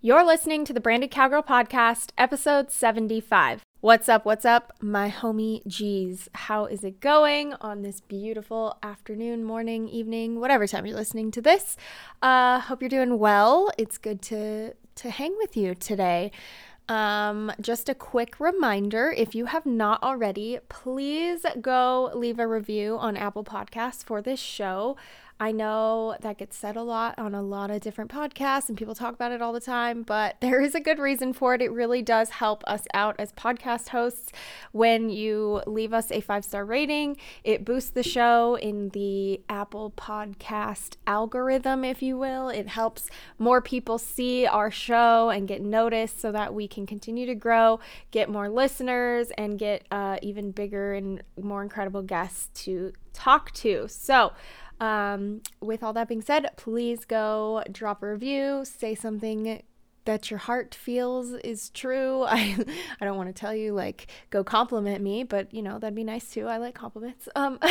You're listening to the Branded Cowgirl Podcast, episode 75. What's up? What's up, my homie G's? How is it going on this beautiful afternoon, morning, evening, whatever time you're listening to this? Uh, hope you're doing well. It's good to to hang with you today. Um, just a quick reminder if you have not already, please go leave a review on Apple Podcasts for this show. I know that gets said a lot on a lot of different podcasts and people talk about it all the time, but there is a good reason for it. It really does help us out as podcast hosts when you leave us a five star rating. It boosts the show in the Apple Podcast algorithm, if you will. It helps more people see our show and get noticed so that we can continue to grow, get more listeners, and get uh, even bigger and more incredible guests to talk to. So, um, with all that being said, please go drop a review, say something that your heart feels is true. I I don't want to tell you like go compliment me, but you know, that'd be nice too. I like compliments. Um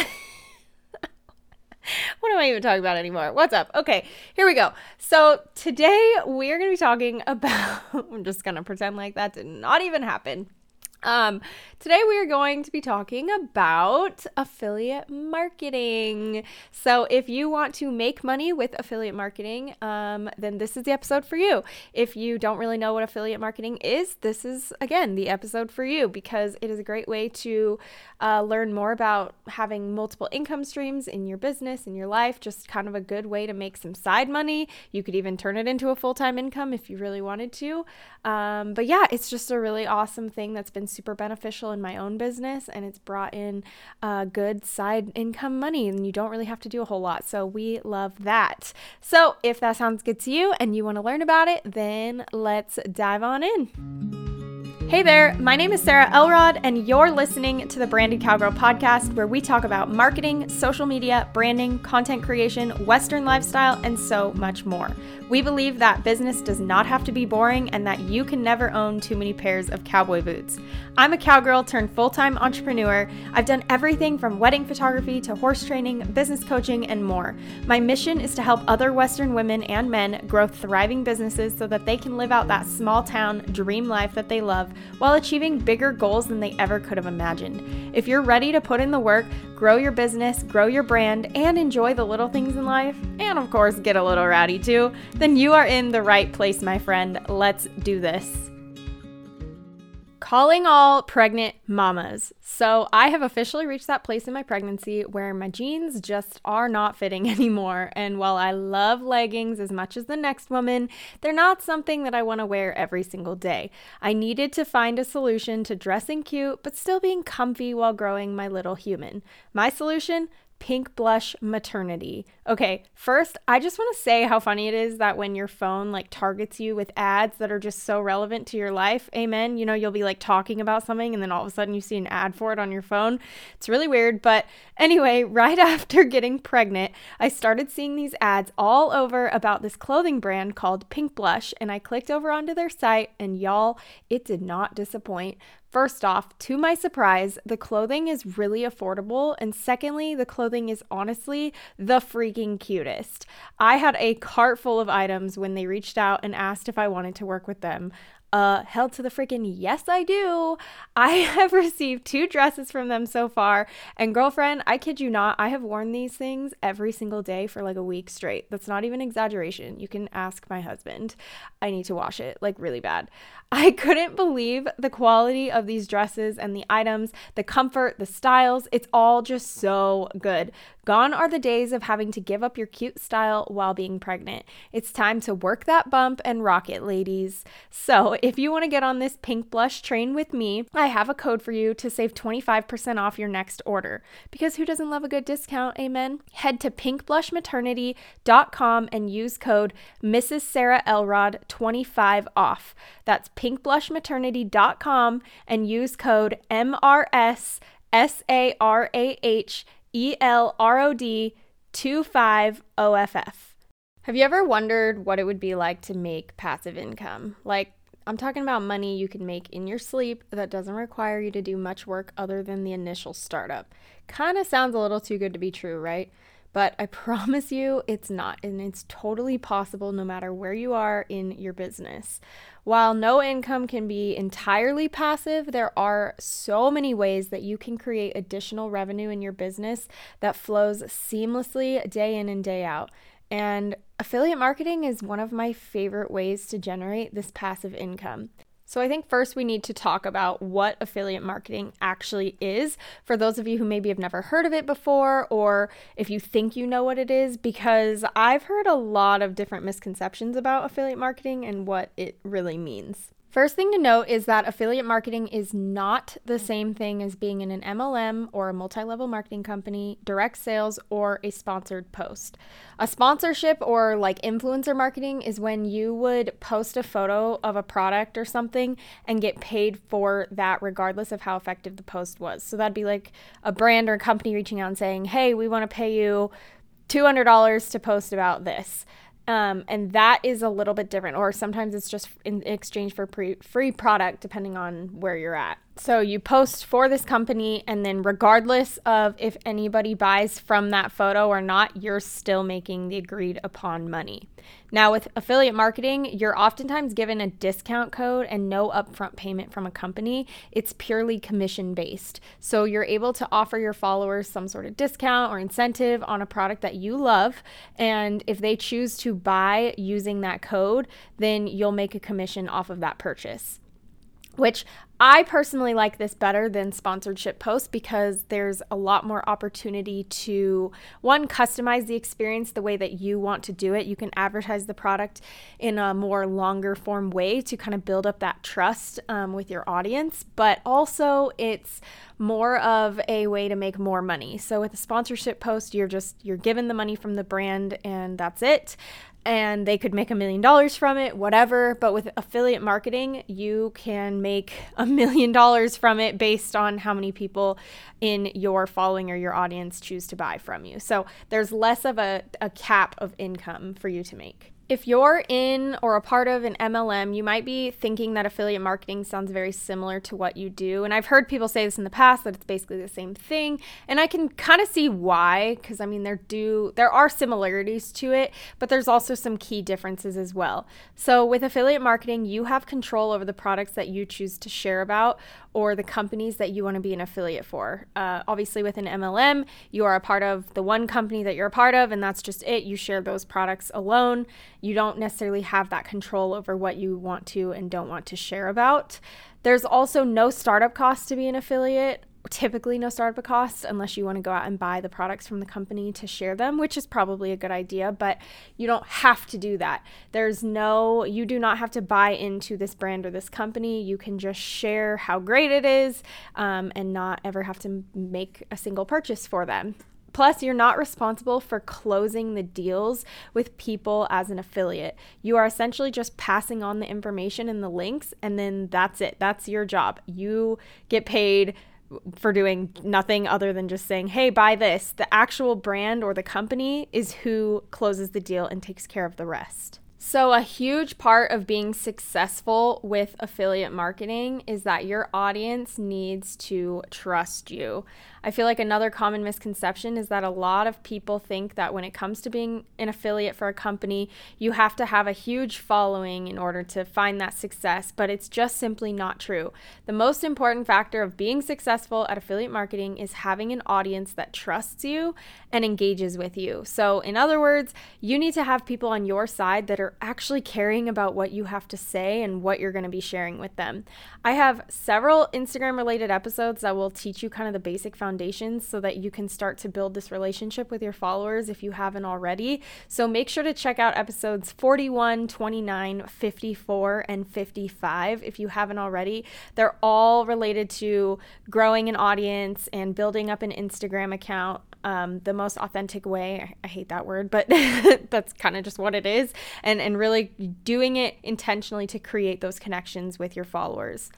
What am I even talking about anymore? What's up? Okay, here we go. So, today we're going to be talking about I'm just going to pretend like that did not even happen. Um, today we are going to be talking about affiliate marketing. So, if you want to make money with affiliate marketing, um, then this is the episode for you. If you don't really know what affiliate marketing is, this is again the episode for you because it is a great way to uh, learn more about having multiple income streams in your business, in your life. Just kind of a good way to make some side money. You could even turn it into a full time income if you really wanted to. Um, but yeah, it's just a really awesome thing that's been super beneficial in my own business and it's brought in uh, good side income money and you don't really have to do a whole lot. So we love that. So if that sounds good to you and you want to learn about it, then let's dive on in. Hey there, my name is Sarah Elrod, and you're listening to the Branded Cowgirl podcast, where we talk about marketing, social media, branding, content creation, Western lifestyle, and so much more. We believe that business does not have to be boring and that you can never own too many pairs of cowboy boots. I'm a cowgirl turned full time entrepreneur. I've done everything from wedding photography to horse training, business coaching, and more. My mission is to help other Western women and men grow thriving businesses so that they can live out that small town dream life that they love while achieving bigger goals than they ever could have imagined. If you're ready to put in the work, grow your business, grow your brand, and enjoy the little things in life, and of course, get a little rowdy too, then you are in the right place, my friend. Let's do this. Calling all pregnant mamas. So, I have officially reached that place in my pregnancy where my jeans just are not fitting anymore. And while I love leggings as much as the next woman, they're not something that I want to wear every single day. I needed to find a solution to dressing cute but still being comfy while growing my little human. My solution? Pink Blush Maternity. Okay, first, I just want to say how funny it is that when your phone like targets you with ads that are just so relevant to your life. Amen. You know, you'll be like talking about something and then all of a sudden you see an ad for it on your phone. It's really weird. But anyway, right after getting pregnant, I started seeing these ads all over about this clothing brand called Pink Blush. And I clicked over onto their site, and y'all, it did not disappoint. First off, to my surprise, the clothing is really affordable. And secondly, the clothing is honestly the freaking cutest. I had a cart full of items when they reached out and asked if I wanted to work with them. Uh, held to the freaking yes, I do. I have received two dresses from them so far. And girlfriend, I kid you not, I have worn these things every single day for like a week straight. That's not even exaggeration. You can ask my husband. I need to wash it like really bad. I couldn't believe the quality of these dresses and the items, the comfort, the styles. It's all just so good. Gone are the days of having to give up your cute style while being pregnant. It's time to work that bump and rock it, ladies. So, if you want to get on this pink blush train with me, I have a code for you to save 25% off your next order. Because who doesn't love a good discount? Amen. Head to pinkblushmaternity.com and use code Mrs. Sarah Elrod 25 off. That's pinkblushmaternity.com and use code MRS S A R A H E L R O D 25 OFF. Have you ever wondered what it would be like to make passive income? Like, I'm talking about money you can make in your sleep that doesn't require you to do much work other than the initial startup. Kind of sounds a little too good to be true, right? But I promise you it's not. And it's totally possible no matter where you are in your business. While no income can be entirely passive, there are so many ways that you can create additional revenue in your business that flows seamlessly day in and day out. And affiliate marketing is one of my favorite ways to generate this passive income. So, I think first we need to talk about what affiliate marketing actually is for those of you who maybe have never heard of it before, or if you think you know what it is, because I've heard a lot of different misconceptions about affiliate marketing and what it really means. First thing to note is that affiliate marketing is not the same thing as being in an MLM or a multi level marketing company, direct sales, or a sponsored post. A sponsorship or like influencer marketing is when you would post a photo of a product or something and get paid for that, regardless of how effective the post was. So that'd be like a brand or a company reaching out and saying, Hey, we want to pay you $200 to post about this. Um, and that is a little bit different, or sometimes it's just in exchange for pre- free product, depending on where you're at. So you post for this company, and then regardless of if anybody buys from that photo or not, you're still making the agreed upon money. Now, with affiliate marketing, you're oftentimes given a discount code and no upfront payment from a company. It's purely commission based. So you're able to offer your followers some sort of discount or incentive on a product that you love. And if they choose to buy using that code, then you'll make a commission off of that purchase which I personally like this better than sponsorship posts because there's a lot more opportunity to one customize the experience the way that you want to do it. You can advertise the product in a more longer form way to kind of build up that trust um, with your audience, but also it's more of a way to make more money. So with a sponsorship post, you're just you're given the money from the brand and that's it and they could make a million dollars from it, whatever. But with affiliate marketing, you can make a million dollars from it based on how many people in your following or your audience choose to buy from you. So there's less of a, a cap of income for you to make. If you're in or a part of an MLM, you might be thinking that affiliate marketing sounds very similar to what you do. And I've heard people say this in the past that it's basically the same thing. And I can kind of see why, because I mean there do there are similarities to it, but there's also some key differences as well. So with affiliate marketing, you have control over the products that you choose to share about or the companies that you want to be an affiliate for. Uh, obviously, with an MLM, you are a part of the one company that you're a part of, and that's just it. You share those products alone. You don't necessarily have that control over what you want to and don't want to share about. There's also no startup cost to be an affiliate typically no startup costs unless you want to go out and buy the products from the company to share them, which is probably a good idea, but you don't have to do that. There's no, you do not have to buy into this brand or this company. You can just share how great it is um, and not ever have to make a single purchase for them. Plus, you're not responsible for closing the deals with people as an affiliate. You are essentially just passing on the information and the links, and then that's it. That's your job. You get paid for doing nothing other than just saying, hey, buy this. The actual brand or the company is who closes the deal and takes care of the rest. So, a huge part of being successful with affiliate marketing is that your audience needs to trust you. I feel like another common misconception is that a lot of people think that when it comes to being an affiliate for a company, you have to have a huge following in order to find that success, but it's just simply not true. The most important factor of being successful at affiliate marketing is having an audience that trusts you and engages with you. So, in other words, you need to have people on your side that are actually caring about what you have to say and what you're going to be sharing with them. I have several Instagram related episodes that will teach you kind of the basic foundations so that you can start to build this relationship with your followers if you haven't already. So make sure to check out episodes 41, 29, 54, and 55 if you haven't already. They're all related to growing an audience and building up an Instagram account um, the most authentic way. I, hate that word, but that's kind of just what it is. And, and really doing it intentionally to create those connections with your followers.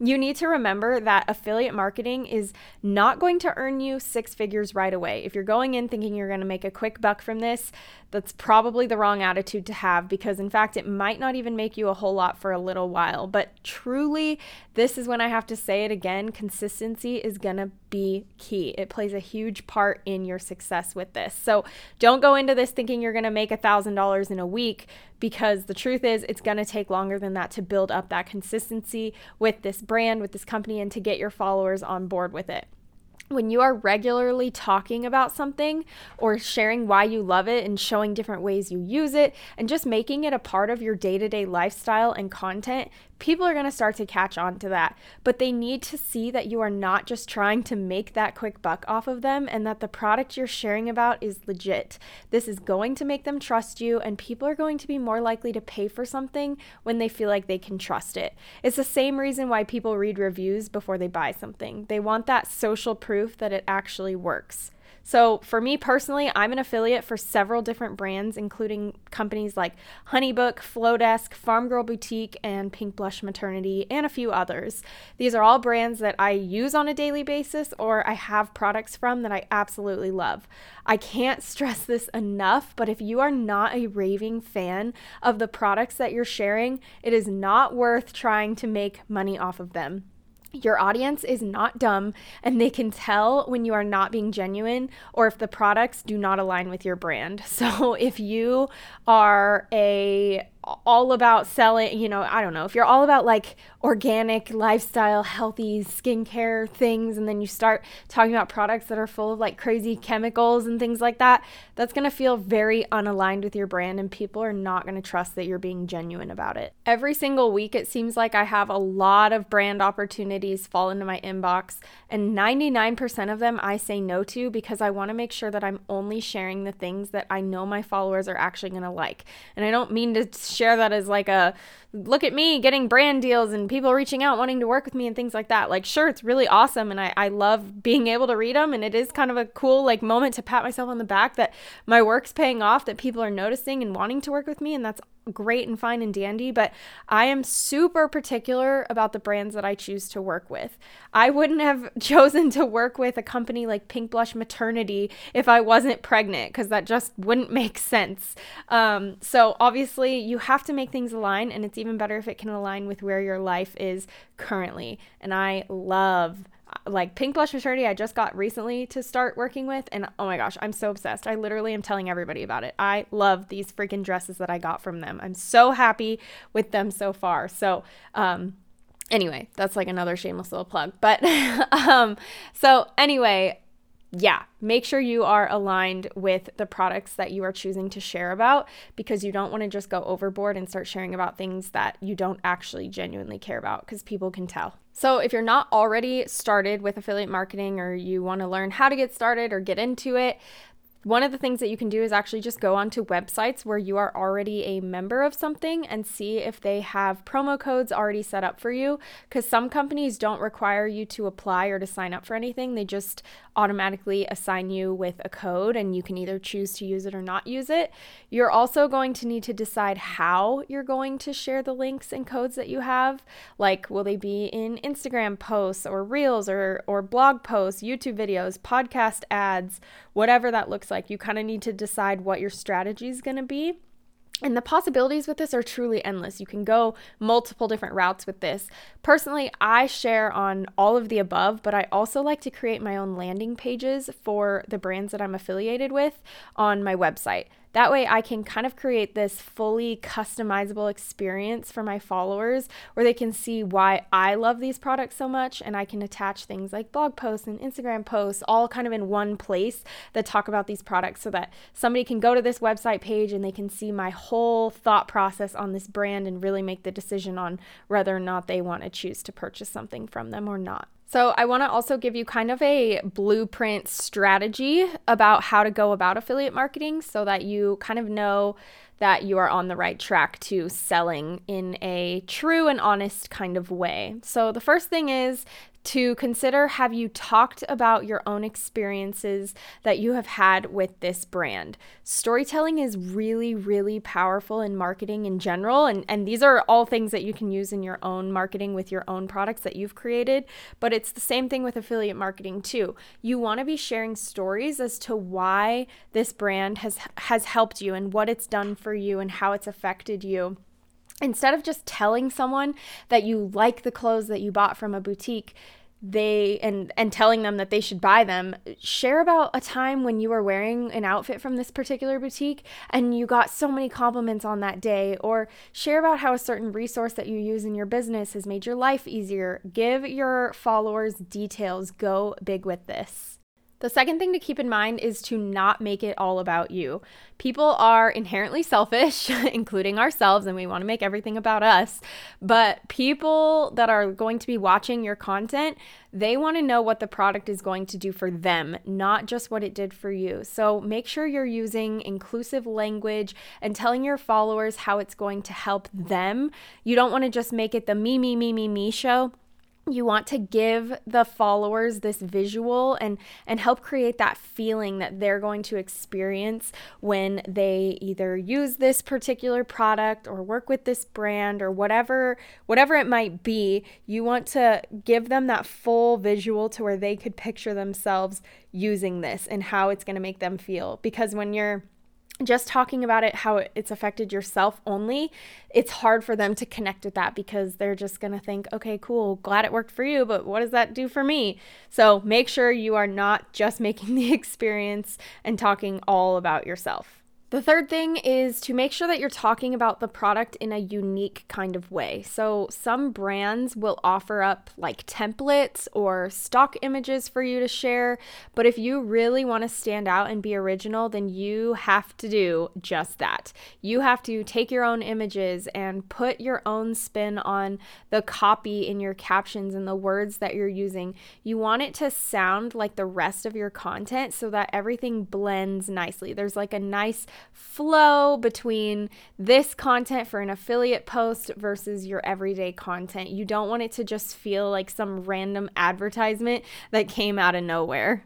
You need to remember that affiliate marketing is not going to earn you six figures right away. If you're going in thinking you're going to make a quick buck from this, that's probably the wrong attitude to have because, in fact, it might not even make you a whole lot for a little while. But truly, this is when I have to say it again consistency is going to be key. It plays a huge part in your success with this. So don't go into this thinking you're going to make a $1,000 in a week because the truth is it's going to take longer than that to build up that consistency with this brand, with this company, and to get your followers on board with it when you are regularly talking about something or sharing why you love it and showing different ways you use it and just making it a part of your day to day lifestyle and content, people are going to start to catch on to that. But they need to see that you are not just trying to make that quick buck off of them and that the product you're sharing about is legit. This is going to make them trust you, and people are going to be more likely to pay for something when they feel like they can trust it. It's the same reason why people read reviews before they buy something. They want that social proof that it actually works. So, for me personally, I'm an affiliate for several different brands, including companies like Honeybook, Flodesk, Farm Girl Boutique, and Pink Blush Maternity, and a few others. These are all brands that I use on a daily basis or I have products from that I absolutely love. I can't stress this enough, but if you are not a raving fan of the products that you're sharing, it is not worth trying to make money off of them. Your audience is not dumb and they can tell when you are not being genuine or if the products do not align with your brand. So, if you are a all about selling, you know, I don't know, if you're all about like organic lifestyle, healthy skincare things, and then you start talking about products that are full of like crazy chemicals and things like that, that's gonna feel very unaligned with your brand, and people are not gonna trust that you're being genuine about it. Every single week, it seems like I have a lot of brand opportunities fall into my inbox, and 99% of them I say no to because I wanna make sure that I'm only sharing the things that I know my followers are actually gonna like. And I don't mean to share that as like a look at me getting brand deals and people reaching out wanting to work with me and things like that. Like, sure, it's really awesome. And I, I love being able to read them. And it is kind of a cool like moment to pat myself on the back that my work's paying off, that people are noticing and wanting to work with me. And that's great and fine and dandy, but I am super particular about the brands that I choose to work with. I wouldn't have chosen to work with a company like Pink Blush Maternity if I wasn't pregnant because that just wouldn't make sense. Um, so obviously, you have to make things align, and it's even better if it can align with where your life is currently. And I love like Pink Blush Maternity, I just got recently to start working with, and oh my gosh, I'm so obsessed. I literally am telling everybody about it. I love these freaking dresses that I got from them. I'm so happy with them so far. So, um, anyway, that's like another shameless little plug. But, um, so anyway, yeah, make sure you are aligned with the products that you are choosing to share about because you don't want to just go overboard and start sharing about things that you don't actually genuinely care about because people can tell. So, if you're not already started with affiliate marketing or you want to learn how to get started or get into it, one of the things that you can do is actually just go onto websites where you are already a member of something and see if they have promo codes already set up for you. Because some companies don't require you to apply or to sign up for anything, they just automatically assign you with a code and you can either choose to use it or not use it. You're also going to need to decide how you're going to share the links and codes that you have. Like, will they be in Instagram posts or reels or, or blog posts, YouTube videos, podcast ads, whatever that looks like? You kind of need to decide what your strategy is going to be. And the possibilities with this are truly endless. You can go multiple different routes with this. Personally, I share on all of the above, but I also like to create my own landing pages for the brands that I'm affiliated with on my website. That way, I can kind of create this fully customizable experience for my followers where they can see why I love these products so much. And I can attach things like blog posts and Instagram posts all kind of in one place that talk about these products so that somebody can go to this website page and they can see my whole thought process on this brand and really make the decision on whether or not they want to choose to purchase something from them or not. So, I want to also give you kind of a blueprint strategy about how to go about affiliate marketing so that you kind of know that you are on the right track to selling in a true and honest kind of way. So, the first thing is to consider have you talked about your own experiences that you have had with this brand? Storytelling is really, really powerful in marketing in general. And, and these are all things that you can use in your own marketing with your own products that you've created. But it's the same thing with affiliate marketing too. You want to be sharing stories as to why this brand has has helped you and what it's done for you and how it's affected you instead of just telling someone that you like the clothes that you bought from a boutique they and and telling them that they should buy them share about a time when you were wearing an outfit from this particular boutique and you got so many compliments on that day or share about how a certain resource that you use in your business has made your life easier. Give your followers details. Go big with this the second thing to keep in mind is to not make it all about you. People are inherently selfish, including ourselves, and we want to make everything about us. But people that are going to be watching your content, they want to know what the product is going to do for them, not just what it did for you. So make sure you're using inclusive language and telling your followers how it's going to help them. You don't want to just make it the me, me, me, me, me show you want to give the followers this visual and and help create that feeling that they're going to experience when they either use this particular product or work with this brand or whatever whatever it might be. You want to give them that full visual to where they could picture themselves using this and how it's going to make them feel. Because when you're just talking about it, how it's affected yourself only, it's hard for them to connect with that because they're just going to think, okay, cool, glad it worked for you, but what does that do for me? So make sure you are not just making the experience and talking all about yourself. The third thing is to make sure that you're talking about the product in a unique kind of way. So, some brands will offer up like templates or stock images for you to share, but if you really want to stand out and be original, then you have to do just that. You have to take your own images and put your own spin on the copy in your captions and the words that you're using. You want it to sound like the rest of your content so that everything blends nicely. There's like a nice flow between this content for an affiliate post versus your everyday content. You don't want it to just feel like some random advertisement that came out of nowhere.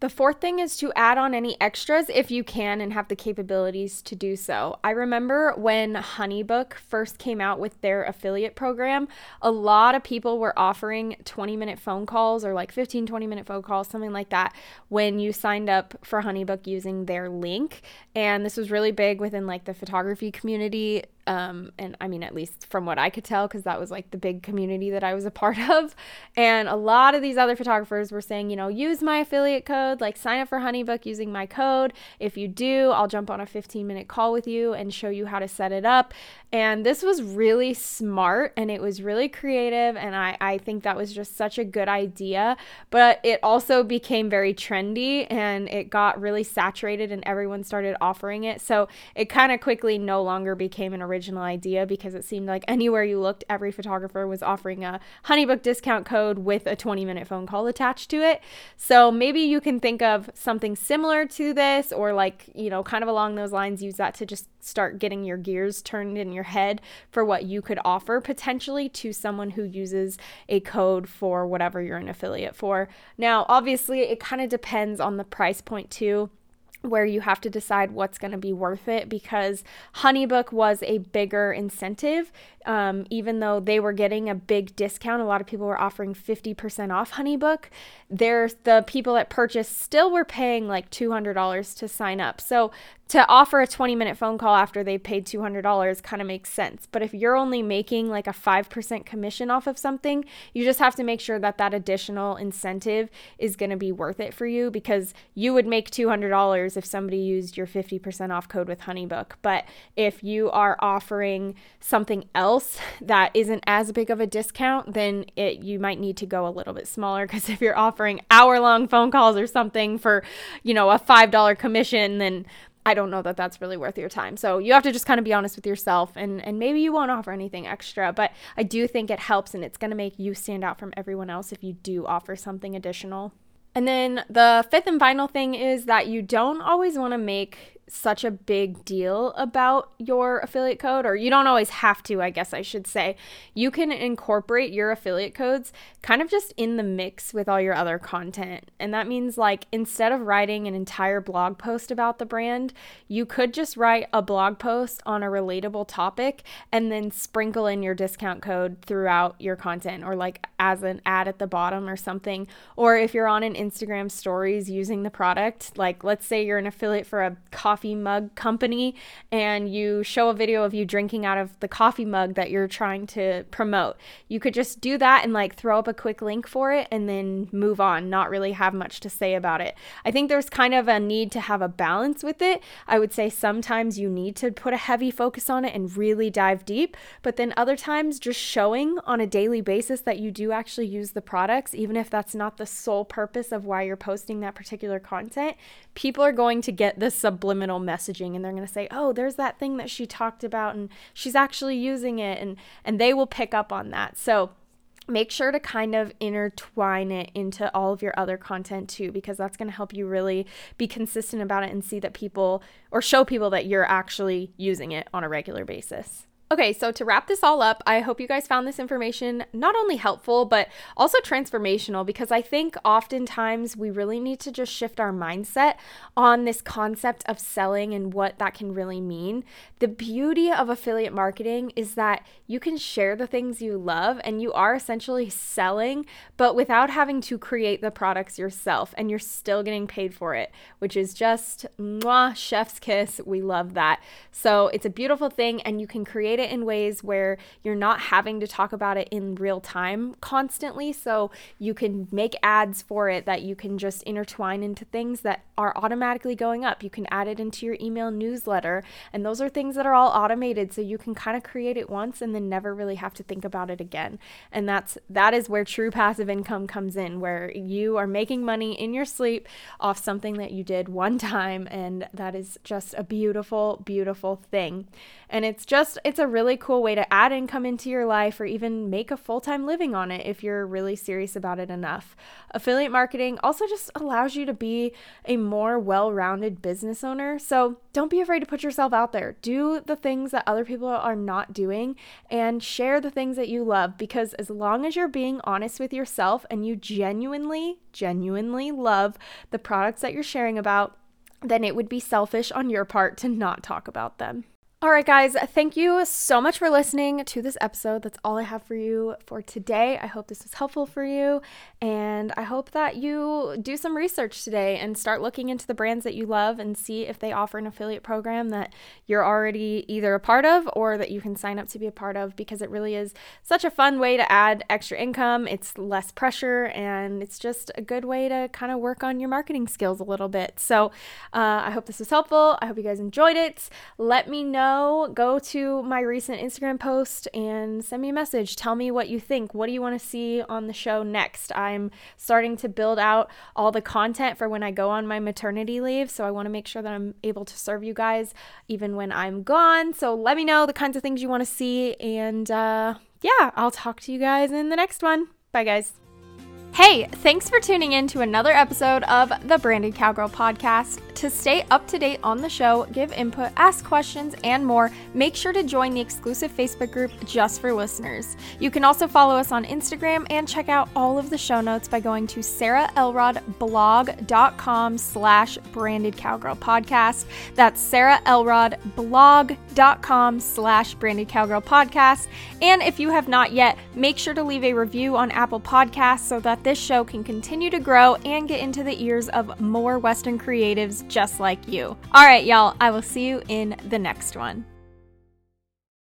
The fourth thing is to add on any extras if you can and have the capabilities to do so. I remember when Honeybook first came out with their affiliate program, a lot of people were offering 20 minute phone calls or like 15, 20 minute phone calls, something like that, when you signed up for Honeybook using their link. And this was really big within like the photography community um, and I mean, at least from what I could tell, because that was like the big community that I was a part of. And a lot of these other photographers were saying, you know, use my affiliate code, like sign up for Honeybook using my code. If you do, I'll jump on a 15 minute call with you and show you how to set it up. And this was really smart and it was really creative. And I, I think that was just such a good idea. But it also became very trendy and it got really saturated and everyone started offering it. So it kind of quickly no longer became an original idea because it seemed like anywhere you looked, every photographer was offering a Honeybook discount code with a 20 minute phone call attached to it. So maybe you can think of something similar to this or like, you know, kind of along those lines, use that to just start getting your gears turned in your head for what you could offer potentially to someone who uses a code for whatever you're an affiliate for. Now, obviously, it kind of depends on the price point too where you have to decide what's going to be worth it because Honeybook was a bigger incentive. Um, even though they were getting a big discount, a lot of people were offering 50% off Honeybook. There's the people that purchased still were paying like $200 to sign up. So to offer a 20 minute phone call after they paid $200 kind of makes sense. But if you're only making like a 5% commission off of something, you just have to make sure that that additional incentive is going to be worth it for you because you would make $200 if somebody used your 50% off code with Honeybook. But if you are offering something else that isn't as big of a discount, then it you might need to go a little bit smaller because if you're offering hour-long phone calls or something for, you know, a $5 commission, then I don't know that that's really worth your time. So you have to just kind of be honest with yourself and and maybe you won't offer anything extra, but I do think it helps and it's going to make you stand out from everyone else if you do offer something additional. And then the fifth and final thing is that you don't always want to make such a big deal about your affiliate code, or you don't always have to, I guess I should say. You can incorporate your affiliate codes kind of just in the mix with all your other content. And that means, like, instead of writing an entire blog post about the brand, you could just write a blog post on a relatable topic and then sprinkle in your discount code throughout your content, or like as an ad at the bottom or something. Or if you're on an Instagram stories using the product, like, let's say you're an affiliate for a coffee coffee mug company and you show a video of you drinking out of the coffee mug that you're trying to promote. You could just do that and like throw up a quick link for it and then move on, not really have much to say about it. I think there's kind of a need to have a balance with it. I would say sometimes you need to put a heavy focus on it and really dive deep, but then other times just showing on a daily basis that you do actually use the products, even if that's not the sole purpose of why you're posting that particular content, people are going to get the subliminal subliminal messaging and they're going to say, "Oh, there's that thing that she talked about and she's actually using it." And and they will pick up on that. So, make sure to kind of intertwine it into all of your other content too because that's going to help you really be consistent about it and see that people or show people that you're actually using it on a regular basis. Okay, so to wrap this all up, I hope you guys found this information not only helpful, but also transformational because I think oftentimes we really need to just shift our mindset on this concept of selling and what that can really mean. The beauty of affiliate marketing is that you can share the things you love and you are essentially selling, but without having to create the products yourself and you're still getting paid for it, which is just mwah, chef's kiss. We love that. So it's a beautiful thing and you can create create it in ways where you're not having to talk about it in real time constantly. So you can make ads for it that you can just intertwine into things that are automatically going up. You can add it into your email newsletter. And those are things that are all automated. So you can kind of create it once and then never really have to think about it again. And that's that is where true passive income comes in, where you are making money in your sleep off something that you did one time. And that is just a beautiful, beautiful thing. And it's just, it's really cool way to add income into your life or even make a full time living on it if you're really serious about it enough. Affiliate marketing also just allows you to be a more well rounded business owner. So don't be afraid to put yourself out there. Do the things that other people are not doing and share the things that you love because as long as you're being honest with yourself and you genuinely, genuinely love the products that you're sharing about, then it would be selfish on your part to not talk about them. All right, guys, thank you so much for listening to this episode. That's all I have for you for today. I hope this was helpful for you, and I hope that you do some research today and start looking into the brands that you love and see if they offer an affiliate program that you're already either a part of or that you can sign up to be a part of because it really is such a fun way to add extra income. It's less pressure, and it's just a good way to kind of work on your marketing skills a little bit. So, uh, I hope this was helpful. I hope you guys enjoyed it. Let me know know, go to my recent Instagram post and send me a message. Tell me what you think. What do you want to see on the show next? I'm starting to build out all the content for when I go on my maternity leave. So I want to make sure that I'm able to serve you guys even when I'm gone. So let me know the kinds of things you want to see. And uh, yeah, I'll talk to you guys in the next one. Bye, guys. Hey, thanks for tuning in to another episode of the Branded Cowgirl podcast. To stay up to date on the show, give input, ask questions, and more, make sure to join the exclusive Facebook group just for listeners. You can also follow us on Instagram and check out all of the show notes by going to sarahelrodblog.com slash branded cowgirl podcast. That's sarahelrodblog.com slash branded cowgirl podcast. And if you have not yet, make sure to leave a review on Apple Podcasts so that this show can continue to grow and get into the ears of more Western creatives just like you. All right, y'all, I will see you in the next one.